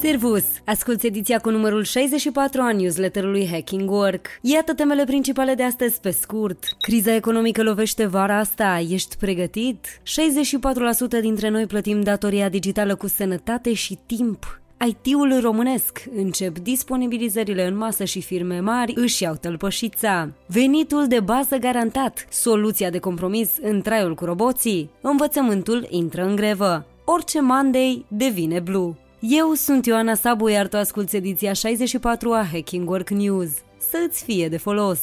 Servus! Asculți ediția cu numărul 64 a newsletterului Hacking Work. Iată temele principale de astăzi pe scurt. Criza economică lovește vara asta. Ești pregătit? 64% dintre noi plătim datoria digitală cu sănătate și timp. IT-ul românesc încep disponibilizările în masă și firme mari își iau tălpășița. Venitul de bază garantat, soluția de compromis în traiul cu roboții, învățământul intră în grevă. Orice Monday devine blue. Eu sunt Ioana Sabu, iar tu asculti ediția 64 a Hacking Work News. Să-ți fie de folos!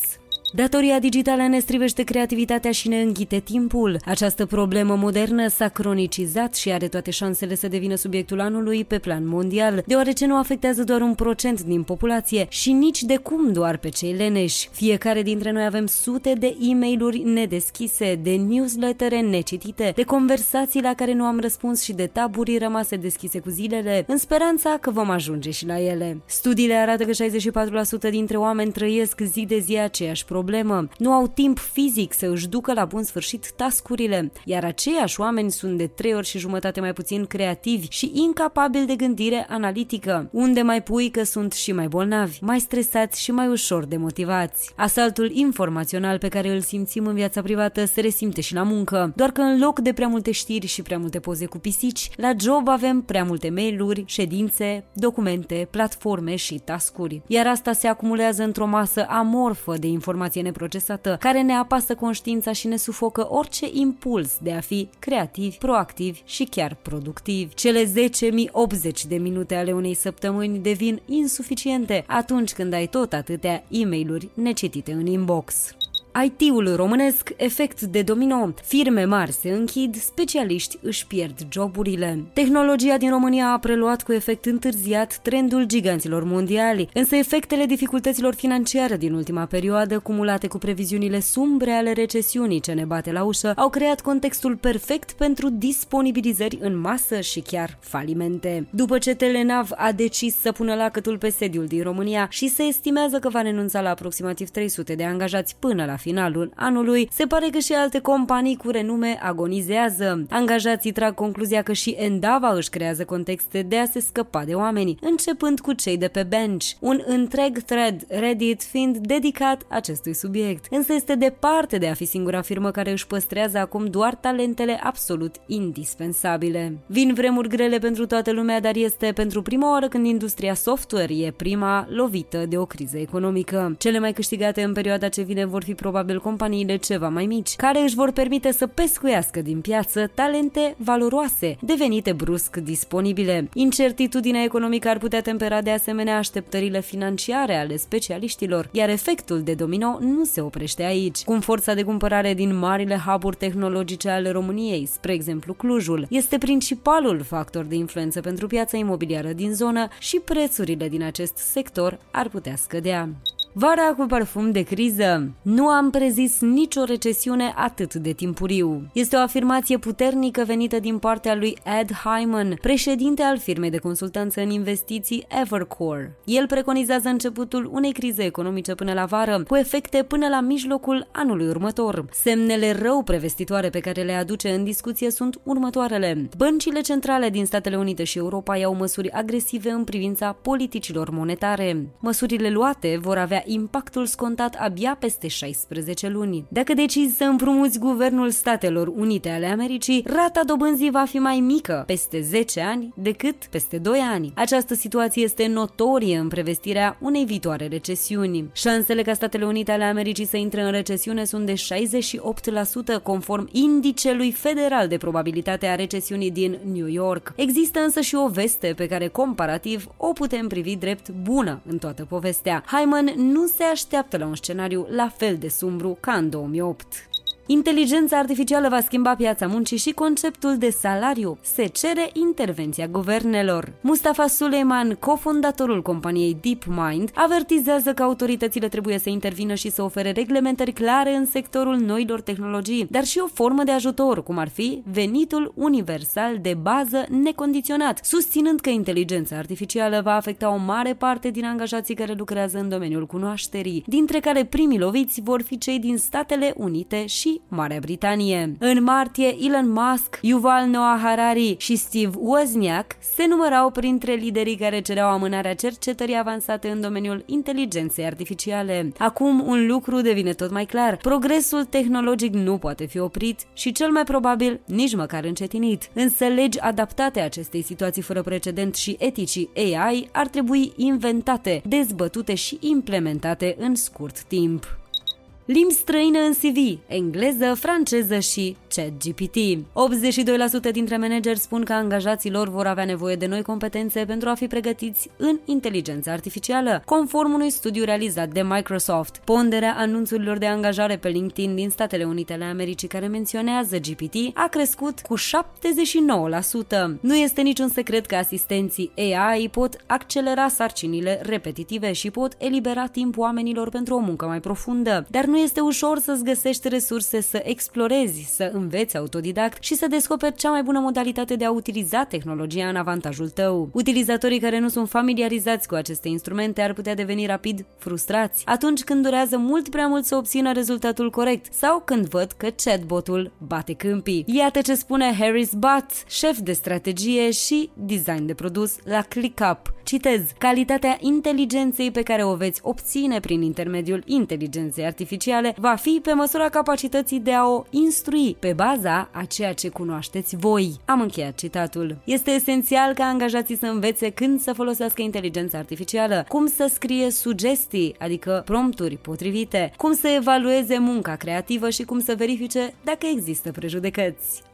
Datoria digitală ne strivește creativitatea și ne înghite timpul. Această problemă modernă s-a cronicizat și are toate șansele să devină subiectul anului pe plan mondial, deoarece nu afectează doar un procent din populație și nici de cum doar pe cei leneși. Fiecare dintre noi avem sute de e mail nedeschise, de newslettere necitite, de conversații la care nu am răspuns și de taburi rămase deschise cu zilele, în speranța că vom ajunge și la ele. Studiile arată că 64% dintre oameni trăiesc zi de zi aceeași problemă problemă, nu au timp fizic să își ducă la bun sfârșit tascurile, iar aceiași oameni sunt de trei ori și jumătate mai puțin creativi și incapabili de gândire analitică, unde mai pui că sunt și mai bolnavi, mai stresați și mai ușor demotivați. Asaltul informațional pe care îl simțim în viața privată se resimte și la muncă, doar că în loc de prea multe știri și prea multe poze cu pisici, la job avem prea multe mail-uri, ședințe, documente, platforme și tascuri. Iar asta se acumulează într-o masă amorfă de informații informație neprocesată care ne apasă conștiința și ne sufocă orice impuls de a fi creativi, proactivi și chiar productivi. Cele 10.080 de minute ale unei săptămâni devin insuficiente atunci când ai tot atâtea e mail necitite în inbox. IT-ul românesc, efect de domino, firme mari se închid, specialiști își pierd joburile. Tehnologia din România a preluat cu efect întârziat trendul giganților mondiali, însă efectele dificultăților financiare din ultima perioadă, cumulate cu previziunile sumbre ale recesiunii ce ne bate la ușă, au creat contextul perfect pentru disponibilizări în masă și chiar falimente. După ce Telenav a decis să pună lacătul pe sediul din România și se estimează că va renunța la aproximativ 300 de angajați până la finalul anului, se pare că și alte companii cu renume agonizează. Angajații trag concluzia că și Endava își creează contexte de a se scăpa de oameni, începând cu cei de pe bench. Un întreg thread Reddit fiind dedicat acestui subiect. Însă este departe de a fi singura firmă care își păstrează acum doar talentele absolut indispensabile. Vin vremuri grele pentru toată lumea, dar este pentru prima oară când industria software e prima lovită de o criză economică. Cele mai câștigate în perioada ce vine vor fi probabil probabil companiile ceva mai mici, care își vor permite să pescuiască din piață talente valoroase, devenite brusc disponibile. Incertitudinea economică ar putea tempera de asemenea așteptările financiare ale specialiștilor, iar efectul de domino nu se oprește aici. Cum forța de cumpărare din marile hub tehnologice ale României, spre exemplu Clujul, este principalul factor de influență pentru piața imobiliară din zonă și prețurile din acest sector ar putea scădea. Vara cu parfum de criză. Nu am prezis nicio recesiune atât de timpuriu. Este o afirmație puternică venită din partea lui Ed Hyman, președinte al firmei de consultanță în investiții Evercore. El preconizează începutul unei crize economice până la vară, cu efecte până la mijlocul anului următor. Semnele rău prevestitoare pe care le aduce în discuție sunt următoarele. Băncile centrale din Statele Unite și Europa iau măsuri agresive în privința politicilor monetare. Măsurile luate vor avea impactul scontat abia peste 16 luni. Dacă decizi să împrumuți Guvernul Statelor Unite ale Americii, rata dobânzii va fi mai mică peste 10 ani decât peste 2 ani. Această situație este notorie în prevestirea unei viitoare recesiuni. Șansele ca Statele Unite ale Americii să intre în recesiune sunt de 68% conform indicelui federal de probabilitate a recesiunii din New York. Există însă și o veste pe care comparativ o putem privi drept bună în toată povestea. Hyman nu nu se așteaptă la un scenariu la fel de sumbru ca în 2008. Inteligența artificială va schimba piața muncii și conceptul de salariu. Se cere intervenția guvernelor. Mustafa Suleiman, cofondatorul companiei DeepMind, avertizează că autoritățile trebuie să intervină și să ofere reglementări clare în sectorul noilor tehnologii, dar și o formă de ajutor, cum ar fi venitul universal de bază necondiționat, susținând că inteligența artificială va afecta o mare parte din angajații care lucrează în domeniul cunoașterii, dintre care primii loviți vor fi cei din Statele Unite și și Marea Britanie. În martie, Elon Musk, Yuval Noah Harari și Steve Wozniak se numărau printre liderii care cereau amânarea cercetării avansate în domeniul inteligenței artificiale. Acum un lucru devine tot mai clar. Progresul tehnologic nu poate fi oprit și cel mai probabil nici măcar încetinit. Însă legi adaptate acestei situații fără precedent și eticii AI ar trebui inventate, dezbătute și implementate în scurt timp. Limbi străine în CV, engleză, franceză și ChatGPT. 82% dintre manageri spun că angajații lor vor avea nevoie de noi competențe pentru a fi pregătiți în inteligența artificială, conform unui studiu realizat de Microsoft. Ponderea anunțurilor de angajare pe LinkedIn din Statele Unite ale Americii care menționează GPT a crescut cu 79%. Nu este niciun secret că asistenții AI pot accelera sarcinile repetitive și pot elibera timp oamenilor pentru o muncă mai profundă, dar nu este ușor să-ți găsești resurse să explorezi, să înveți autodidact și să descoperi cea mai bună modalitate de a utiliza tehnologia în avantajul tău. Utilizatorii care nu sunt familiarizați cu aceste instrumente ar putea deveni rapid frustrați atunci când durează mult prea mult să obțină rezultatul corect sau când văd că chatbotul bate câmpii. Iată ce spune Harris Butt, șef de strategie și design de produs la ClickUp. Citez, calitatea inteligenței pe care o veți obține prin intermediul inteligenței artificiale va fi pe măsura capacității de a o instrui pe baza a ceea ce cunoașteți voi. Am încheiat citatul. Este esențial ca angajații să învețe când să folosească inteligența artificială, cum să scrie sugestii, adică prompturi potrivite, cum să evalueze munca creativă și cum să verifice dacă există prejudecăți.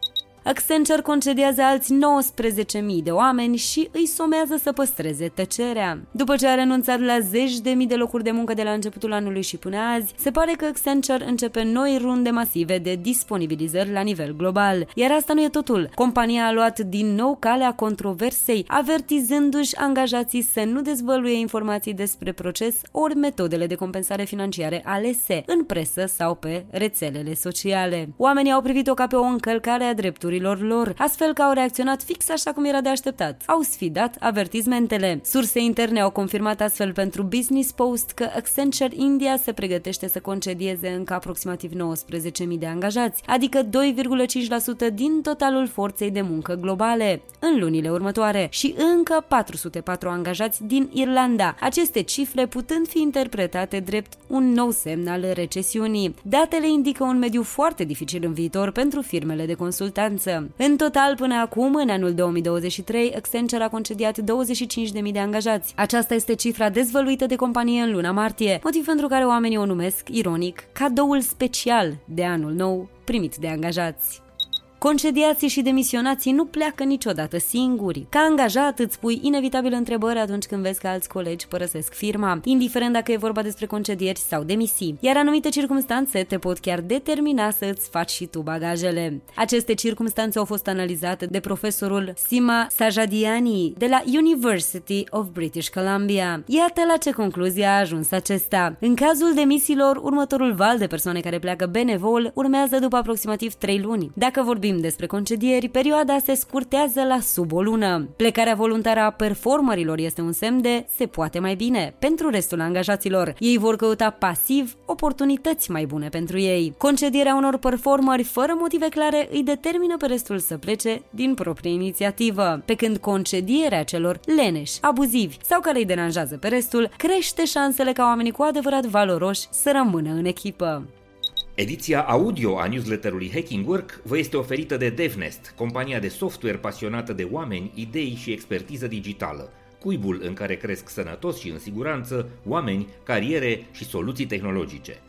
Accenture concediază alți 19.000 de oameni și îi somează să păstreze tăcerea. După ce a renunțat la zeci de mii de locuri de muncă de la începutul anului și până azi, se pare că Accenture începe noi runde masive de disponibilizări la nivel global. Iar asta nu e totul. Compania a luat din nou calea controversei, avertizându-și angajații să nu dezvăluie informații despre proces ori metodele de compensare financiare alese în presă sau pe rețelele sociale. Oamenii au privit-o ca pe o încălcare a drepturilor drepturilor lor, astfel că au reacționat fix așa cum era de așteptat. Au sfidat avertizmentele. Surse interne au confirmat astfel pentru Business Post că Accenture India se pregătește să concedieze încă aproximativ 19.000 de angajați, adică 2,5% din totalul forței de muncă globale, în lunile următoare și încă 404 angajați din Irlanda, aceste cifre putând fi interpretate drept un nou semn al recesiunii. Datele indică un mediu foarte dificil în viitor pentru firmele de consultanță siguranță. În total, până acum, în anul 2023, Accenture a concediat 25.000 de angajați. Aceasta este cifra dezvăluită de companie în luna martie, motiv pentru care oamenii o numesc, ironic, cadoul special de anul nou primit de angajați. Concediații și demisionații nu pleacă niciodată singuri. Ca angajat îți pui inevitabil întrebări atunci când vezi că alți colegi părăsesc firma, indiferent dacă e vorba despre concedieri sau demisii. Iar anumite circumstanțe te pot chiar determina să îți faci și tu bagajele. Aceste circumstanțe au fost analizate de profesorul Sima Sajadiani de la University of British Columbia. Iată la ce concluzie a ajuns acesta. În cazul demisiilor, următorul val de persoane care pleacă benevol urmează după aproximativ 3 luni. Dacă vorbim vorbim despre concedieri, perioada se scurtează la sub o lună. Plecarea voluntară a performerilor este un semn de se poate mai bine pentru restul angajaților. Ei vor căuta pasiv oportunități mai bune pentru ei. Concedierea unor performeri fără motive clare îi determină pe restul să plece din proprie inițiativă, pe când concedierea celor leneși, abuzivi sau care îi deranjează pe restul crește șansele ca oamenii cu adevărat valoroși să rămână în echipă. Ediția audio a newsletterului Hacking Work vă este oferită de DevNest, compania de software pasionată de oameni, idei și expertiză digitală, cuibul în care cresc sănătos și în siguranță oameni, cariere și soluții tehnologice.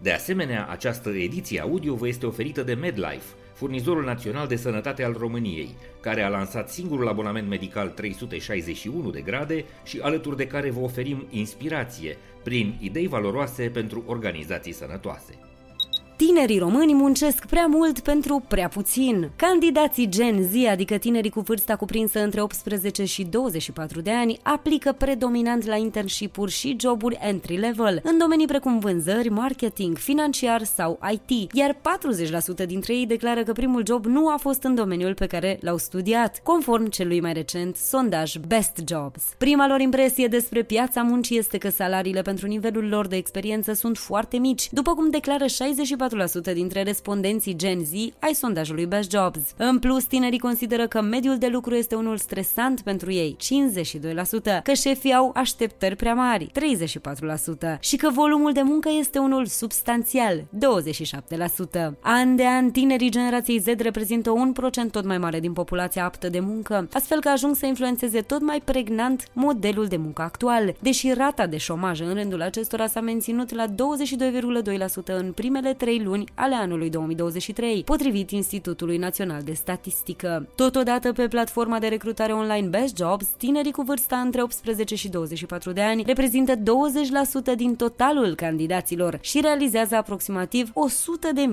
De asemenea, această ediție audio vă este oferită de MedLife, furnizorul național de sănătate al României, care a lansat singurul abonament medical 361 de grade și alături de care vă oferim inspirație prin idei valoroase pentru organizații sănătoase. Tinerii români muncesc prea mult pentru prea puțin. Candidații Gen Z, adică tinerii cu vârsta cuprinsă între 18 și 24 de ani, aplică predominant la internship-uri și joburi entry-level, în domenii precum vânzări, marketing, financiar sau IT, iar 40% dintre ei declară că primul job nu a fost în domeniul pe care l-au studiat, conform celui mai recent sondaj Best Jobs. Prima lor impresie despre piața muncii este că salariile pentru nivelul lor de experiență sunt foarte mici, după cum declară 64 64% dintre respondenții Gen Z ai sondajului Best Jobs. În plus, tinerii consideră că mediul de lucru este unul stresant pentru ei, 52%, că șefii au așteptări prea mari, 34%, și că volumul de muncă este unul substanțial, 27%. An de an, tinerii generației Z reprezintă un procent tot mai mare din populația aptă de muncă, astfel că ajung să influențeze tot mai pregnant modelul de muncă actual, deși rata de șomaj în rândul acestora s-a menținut la 22,2% în primele trei luni ale anului 2023, potrivit Institutului Național de Statistică. Totodată, pe platforma de recrutare online Best Jobs, tinerii cu vârsta între 18 și 24 de ani reprezintă 20% din totalul candidaților și realizează aproximativ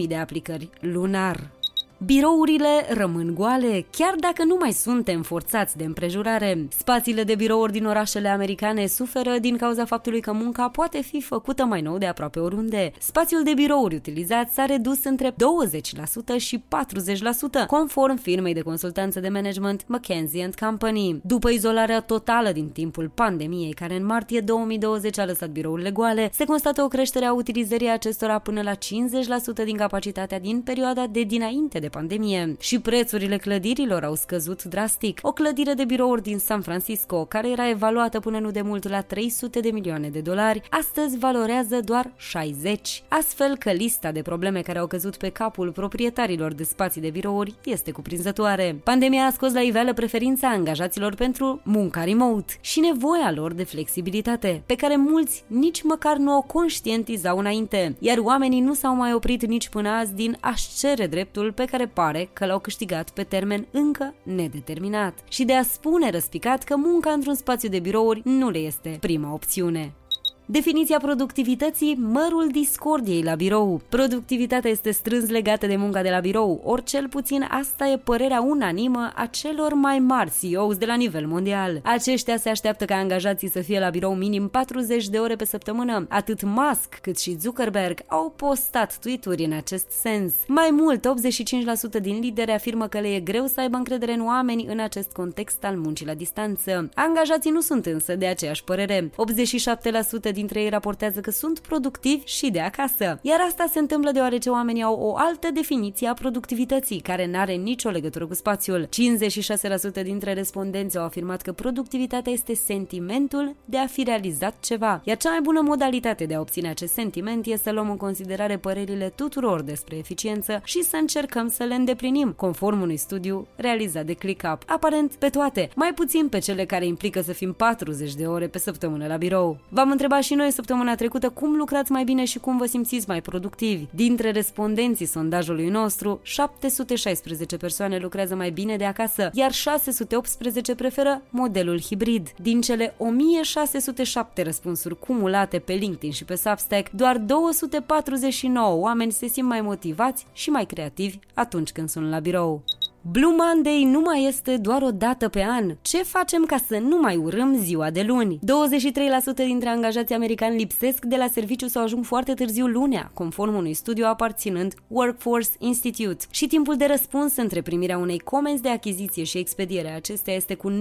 100.000 de aplicări lunar. Birourile rămân goale, chiar dacă nu mai suntem forțați de împrejurare. Spațiile de birouri din orașele americane suferă din cauza faptului că munca poate fi făcută mai nou de aproape oriunde. Spațiul de birouri utilizat s-a redus între 20% și 40%, conform firmei de consultanță de management McKinsey Company. După izolarea totală din timpul pandemiei, care în martie 2020 a lăsat birourile goale, se constată o creștere a utilizării acestora până la 50% din capacitatea din perioada de dinainte de pandemie și prețurile clădirilor au scăzut drastic. O clădire de birouri din San Francisco, care era evaluată până nu de mult la 300 de milioane de dolari, astăzi valorează doar 60. Astfel că lista de probleme care au căzut pe capul proprietarilor de spații de birouri este cuprinzătoare. Pandemia a scos la iveală preferința angajaților pentru munca remote și nevoia lor de flexibilitate, pe care mulți nici măcar nu o conștientizau înainte, iar oamenii nu s-au mai oprit nici până azi din a-și cere dreptul pe care pare că l-au câștigat pe termen încă nedeterminat și de a spune răspicat că munca într-un spațiu de birouri nu le este prima opțiune. Definiția productivității, mărul discordiei la birou. Productivitatea este strâns legată de munca de la birou, ori cel puțin asta e părerea unanimă a celor mai mari CEOs de la nivel mondial. Aceștia se așteaptă ca angajații să fie la birou minim 40 de ore pe săptămână. Atât Musk cât și Zuckerberg au postat tweet-uri în acest sens. Mai mult, 85% din lideri afirmă că le e greu să aibă încredere în oameni în acest context al muncii la distanță. Angajații nu sunt însă de aceeași părere. 87% dintre ei raportează că sunt productivi și de acasă. Iar asta se întâmplă deoarece oamenii au o altă definiție a productivității, care n-are nicio legătură cu spațiul. 56% dintre respondenți au afirmat că productivitatea este sentimentul de a fi realizat ceva, iar cea mai bună modalitate de a obține acest sentiment este să luăm în considerare părerile tuturor despre eficiență și să încercăm să le îndeplinim, conform unui studiu realizat de ClickUp. Aparent pe toate, mai puțin pe cele care implică să fim 40 de ore pe săptămână la birou. V-am întrebat și noi săptămâna trecută cum lucrați mai bine și cum vă simțiți mai productivi. Dintre respondenții sondajului nostru, 716 persoane lucrează mai bine de acasă, iar 618 preferă modelul hibrid. Din cele 1607 răspunsuri cumulate pe LinkedIn și pe Substack, doar 249 oameni se simt mai motivați și mai creativi atunci când sunt la birou. Blue Monday nu mai este doar o dată pe an. Ce facem ca să nu mai urâm ziua de luni? 23% dintre angajații americani lipsesc de la serviciu sau ajung foarte târziu lunea, conform unui studiu aparținând Workforce Institute. Și timpul de răspuns între primirea unei comenzi de achiziție și expedierea acesteia este cu 9,68%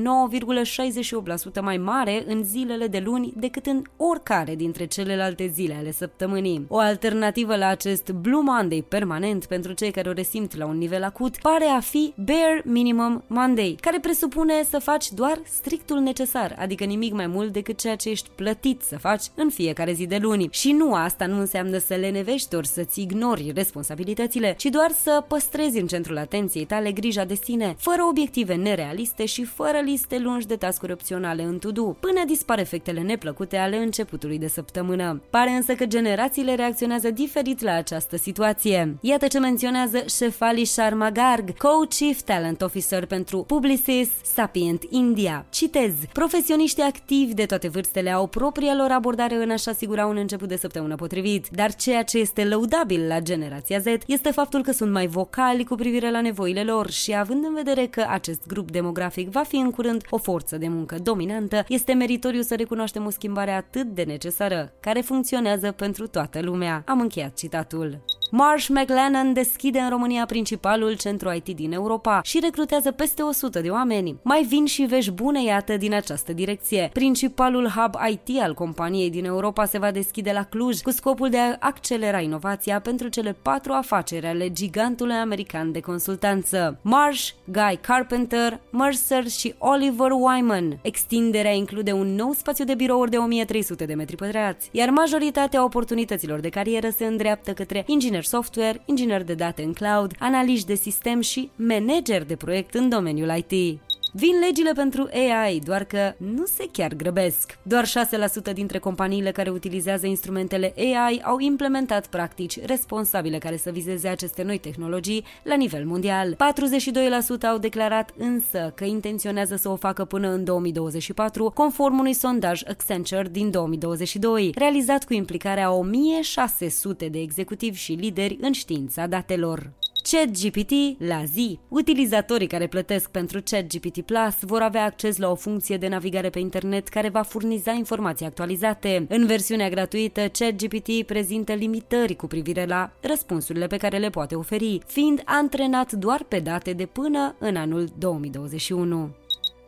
mai mare în zilele de luni decât în oricare dintre celelalte zile ale săptămânii. O alternativă la acest Blue Monday permanent pentru cei care o resimt la un nivel acut pare a fi Bare Minimum Monday, care presupune să faci doar strictul necesar, adică nimic mai mult decât ceea ce ești plătit să faci în fiecare zi de luni. Și nu asta nu înseamnă să lenevești ori să-ți ignori responsabilitățile, ci doar să păstrezi în centrul atenției tale grija de sine, fără obiective nerealiste și fără liste lungi de tascuri opționale în to-do, până dispar efectele neplăcute ale începutului de săptămână. Pare însă că generațiile reacționează diferit la această situație. Iată ce menționează Shefali Sharma Garg, coach Chief Talent Officer pentru Publicis Sapient India. Citez, profesioniștii activi de toate vârstele au propria lor abordare în a-și asigura un început de săptămână potrivit, dar ceea ce este lăudabil la generația Z este faptul că sunt mai vocali cu privire la nevoile lor și având în vedere că acest grup demografic va fi în curând o forță de muncă dominantă, este meritoriu să recunoaștem o schimbare atât de necesară, care funcționează pentru toată lumea. Am încheiat citatul. Marsh McLennan deschide în România principalul centru IT din Europa Europa și recrutează peste 100 de oameni. Mai vin și vești bune, iată, din această direcție. Principalul hub IT al companiei din Europa se va deschide la Cluj cu scopul de a accelera inovația pentru cele patru afaceri ale gigantului american de consultanță. Marsh, Guy Carpenter, Mercer și Oliver Wyman. Extinderea include un nou spațiu de birouri de 1300 de metri pătrați, iar majoritatea oportunităților de carieră se îndreaptă către inginer software, inginer de date în cloud, analiști de sistem și manager de proiect în domeniul IT. Vin legile pentru AI, doar că nu se chiar grăbesc. Doar 6% dintre companiile care utilizează instrumentele AI au implementat practici responsabile care să vizeze aceste noi tehnologii la nivel mondial. 42% au declarat însă că intenționează să o facă până în 2024, conform unui sondaj Accenture din 2022, realizat cu implicarea 1600 de executivi și lideri în știința datelor. ChatGPT la zi. Utilizatorii care plătesc pentru ChatGPT Plus vor avea acces la o funcție de navigare pe internet care va furniza informații actualizate. În versiunea gratuită, ChatGPT prezintă limitări cu privire la răspunsurile pe care le poate oferi, fiind antrenat doar pe date de până în anul 2021.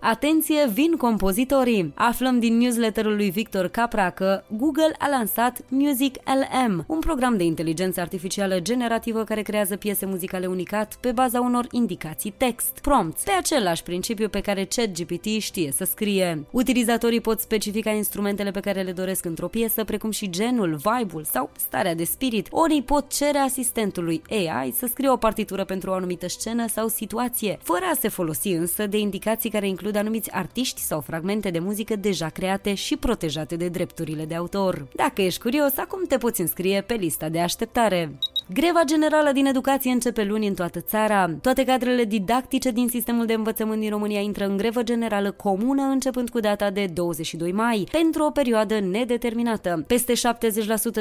Atenție, vin compozitorii! Aflăm din newsletterul lui Victor Capra că Google a lansat Music LM, un program de inteligență artificială generativă care creează piese muzicale unicat pe baza unor indicații text, prompts, pe același principiu pe care ChatGPT știe să scrie. Utilizatorii pot specifica instrumentele pe care le doresc într-o piesă, precum și genul, vibe-ul sau starea de spirit, ori pot cere asistentului AI să scrie o partitură pentru o anumită scenă sau situație, fără a se folosi însă de indicații care includ includ anumiți artiști sau fragmente de muzică deja create și protejate de drepturile de autor. Dacă ești curios, acum te poți înscrie pe lista de așteptare. Greva generală din educație începe luni în toată țara. Toate cadrele didactice din sistemul de învățământ din România intră în grevă generală comună începând cu data de 22 mai, pentru o perioadă nedeterminată. Peste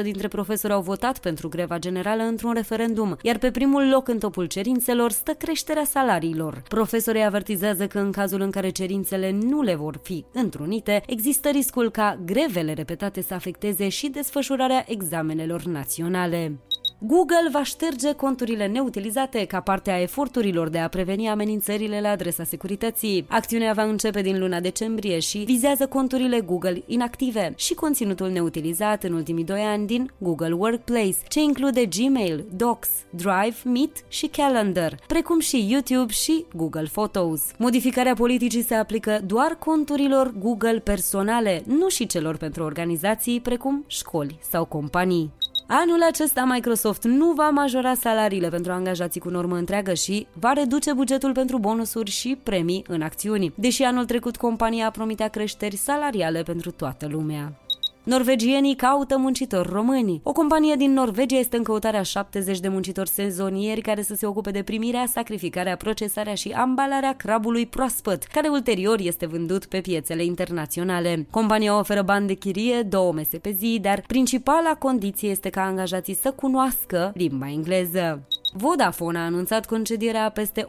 70% dintre profesori au votat pentru greva generală într-un referendum, iar pe primul loc în topul cerințelor stă creșterea salariilor. Profesorii avertizează că în cazul în care cerințele nu le vor fi întrunite, există riscul ca grevele repetate să afecteze și desfășurarea examenelor naționale. Google va șterge conturile neutilizate ca parte a eforturilor de a preveni amenințările la adresa securității. Acțiunea va începe din luna decembrie și vizează conturile Google inactive și conținutul neutilizat în ultimii doi ani din Google Workplace, ce include Gmail, Docs, Drive, Meet și Calendar, precum și YouTube și Google Photos. Modificarea politicii se aplică doar conturilor Google personale, nu și celor pentru organizații precum școli sau companii. Anul acesta Microsoft nu va majora salariile pentru angajații cu normă întreagă și va reduce bugetul pentru bonusuri și premii în acțiuni, deși anul trecut compania promitea creșteri salariale pentru toată lumea. Norvegienii caută muncitori români. O companie din Norvegia este în căutarea 70 de muncitori sezonieri care să se ocupe de primirea, sacrificarea, procesarea și ambalarea crabului proaspăt, care ulterior este vândut pe piețele internaționale. Compania oferă bani de chirie, două mese pe zi, dar principala condiție este ca angajații să cunoască limba engleză. Vodafone a anunțat concedierea a peste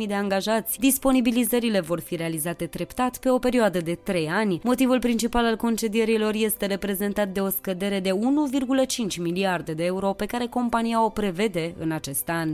100.000 de angajați. Disponibilizările vor fi realizate treptat pe o perioadă de 3 ani. Motivul principal al concedierilor este reprezentat de o scădere de 1,5 miliarde de euro pe care compania o prevede în acest an.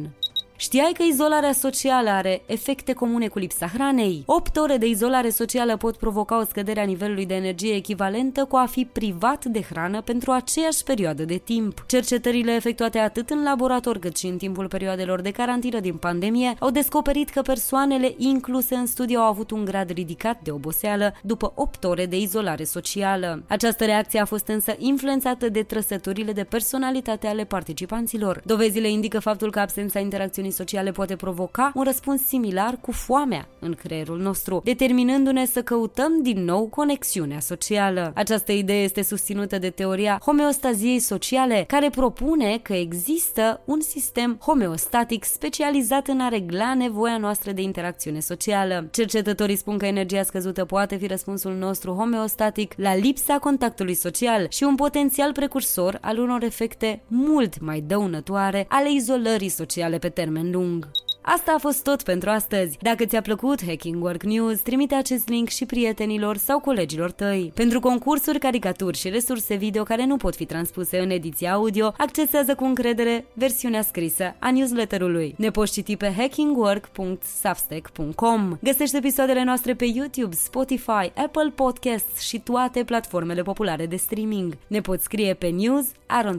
Știai că izolarea socială are efecte comune cu lipsa hranei? 8 ore de izolare socială pot provoca o scădere a nivelului de energie echivalentă cu a fi privat de hrană pentru aceeași perioadă de timp. Cercetările efectuate atât în laborator cât și în timpul perioadelor de carantină din pandemie au descoperit că persoanele incluse în studiu au avut un grad ridicat de oboseală după 8 ore de izolare socială. Această reacție a fost însă influențată de trăsăturile de personalitate ale participanților. Dovezile indică faptul că absența interacțiunii interacțiunii sociale poate provoca un răspuns similar cu foamea în creierul nostru, determinându-ne să căutăm din nou conexiunea socială. Această idee este susținută de teoria homeostaziei sociale, care propune că există un sistem homeostatic specializat în a regla nevoia noastră de interacțiune socială. Cercetătorii spun că energia scăzută poate fi răspunsul nostru homeostatic la lipsa contactului social și un potențial precursor al unor efecte mult mai dăunătoare ale izolării sociale pe termen me lungë. Asta a fost tot pentru astăzi. Dacă ți-a plăcut Hacking Work News, trimite acest link și prietenilor sau colegilor tăi. Pentru concursuri, caricaturi și resurse video care nu pot fi transpuse în ediția audio, accesează cu încredere versiunea scrisă a newsletterului. Ne poți citi pe hackingwork.substack.com. Găsește episoadele noastre pe YouTube, Spotify, Apple Podcasts și toate platformele populare de streaming. Ne poți scrie pe news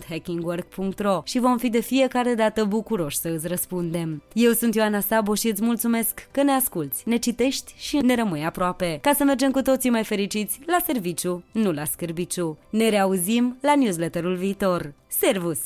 hackingwork.ro și vom fi de fiecare dată bucuroși să îți răspundem. Eu sunt Ioana Sabo și îți mulțumesc că ne asculți, ne citești și ne rămâi aproape, ca să mergem cu toții mai fericiți la serviciu, nu la scârbiciu. Ne reauzim la newsletterul viitor. Servus!